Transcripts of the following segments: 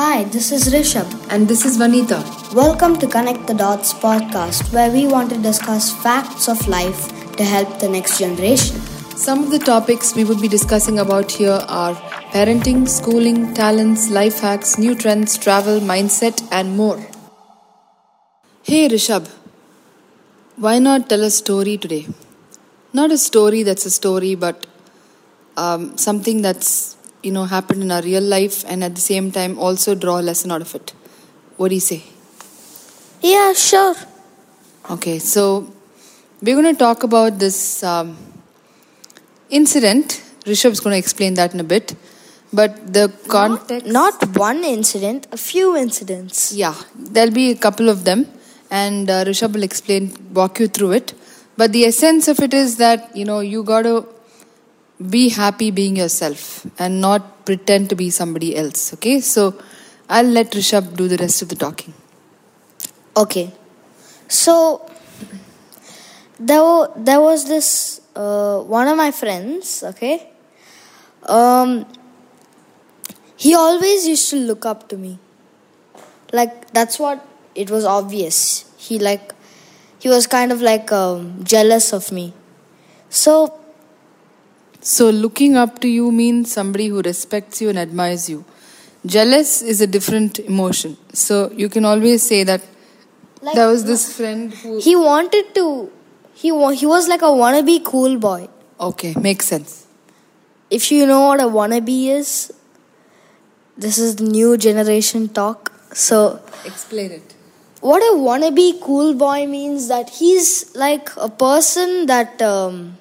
Hi, this is Rishabh. And this is Vanita. Welcome to Connect the Dots podcast, where we want to discuss facts of life to help the next generation. Some of the topics we would be discussing about here are parenting, schooling, talents, life hacks, new trends, travel, mindset, and more. Hey Rishabh, why not tell a story today? Not a story that's a story, but um, something that's you know happened in our real life, and at the same time also draw a lesson out of it. What do you say? Yeah, sure. Okay, so we're going to talk about this um, incident. Rishabh's going to explain that in a bit. But the context. Not one incident, a few incidents. Yeah, there'll be a couple of them, and uh, Rishabh will explain, walk you through it. But the essence of it is that, you know, you got to be happy being yourself and not pretend to be somebody else. Okay, so I'll let Rishabh do the rest of the talking. Okay. So there, there was this uh, one of my friends. Okay. Um, he always used to look up to me. Like that's what it was obvious. He like he was kind of like um, jealous of me. So So, looking up to you means somebody who respects you and admires you. Jealous is a different emotion. So, you can always say that Like- there was this friend who. he wanted to. He wa- he was like a wannabe cool boy. Okay, makes sense. If you know what a wannabe is, this is the new generation talk. So, Explain it. what a wannabe cool boy means that he's like a person that um,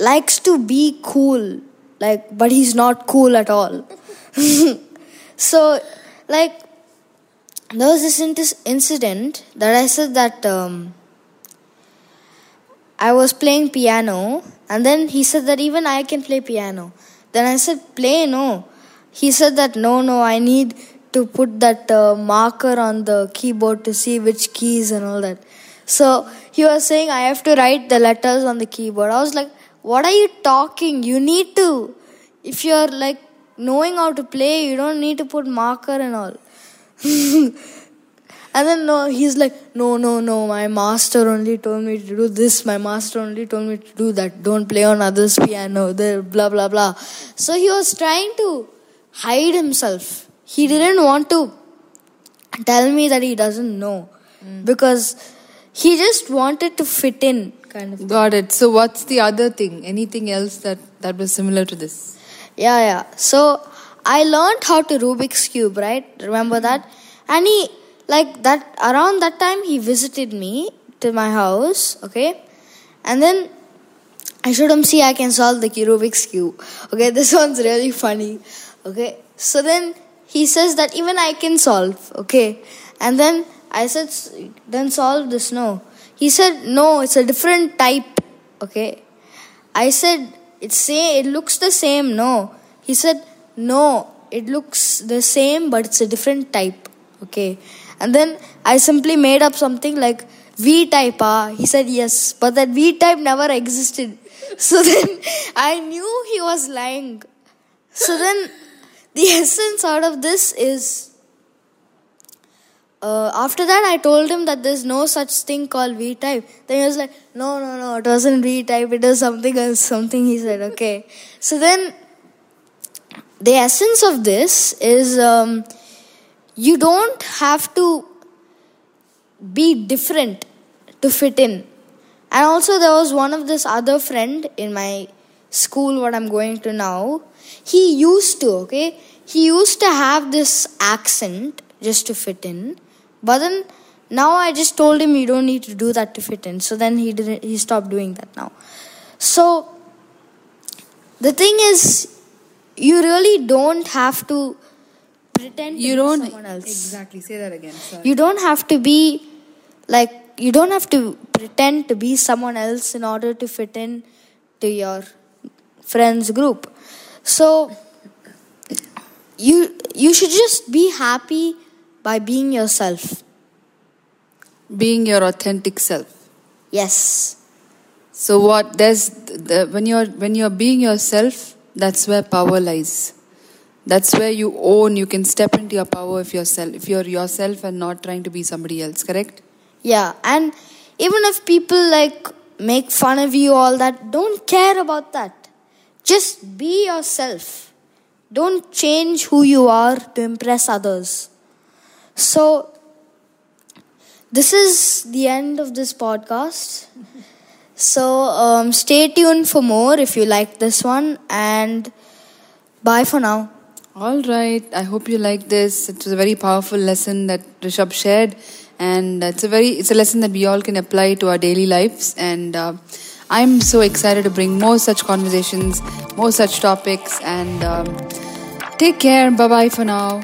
likes to be cool, like, but he's not cool at all. so, like, there was this incident that I said that um, I was playing piano, and then he said that even I can play piano. Then I said, Play, no. He said that no, no, I need to put that uh, marker on the keyboard to see which keys and all that. So he was saying, I have to write the letters on the keyboard. I was like, What are you talking? You need to. If you're like knowing how to play, you don't need to put marker and all. And then no, he's like, no, no, no. My master only told me to do this. My master only told me to do that. Don't play on others' piano. There, blah blah blah. So he was trying to hide himself. He didn't want to tell me that he doesn't know hmm. because he just wanted to fit in, kind of. Got it. So, what's the other thing? Anything else that, that was similar to this? Yeah, yeah. So I learned how to Rubik's cube, right? Remember mm-hmm. that? And he like that around that time he visited me to my house, okay? And then I showed him see I can solve the Rubik's cube. Okay, this one's really funny. Okay. So then he says that even I can solve, okay? And then I said then solve this no. He said no, it's a different type, okay? I said, it's say it looks the same, no. He said, no, it looks the same, but it's a different type. Okay. And then I simply made up something like V type, ah. He said yes, but that V type never existed. So then I knew he was lying. So then the essence out of this is uh, after that, I told him that there's no such thing called V type. Then he was like, no, no, no, it wasn't V type, it was something else, something. He said, okay. So then, the essence of this is um, you don't have to be different to fit in. And also, there was one of this other friend in my school, what I'm going to now. He used to, okay? He used to have this accent just to fit in. But then now I just told him you don't need to do that to fit in. So then he didn't he stopped doing that now. So the thing is you really don't have to pretend to You be don't. someone else. Exactly. Say that again. Sorry. You don't have to be like you don't have to pretend to be someone else in order to fit in to your friends group. So you you should just be happy by being yourself. Being your authentic self. Yes. So what there's the, when you're when you're being yourself, that's where power lies. That's where you own, you can step into your power if yourself if you're yourself and not trying to be somebody else, correct? Yeah, and even if people like make fun of you, all that, don't care about that. Just be yourself. Don't change who you are to impress others. So, this is the end of this podcast. So, um, stay tuned for more if you like this one, and bye for now. All right. I hope you like this. It was a very powerful lesson that Rishabh shared, and it's a very it's a lesson that we all can apply to our daily lives. And uh, I'm so excited to bring more such conversations, more such topics, and um, take care. Bye bye for now.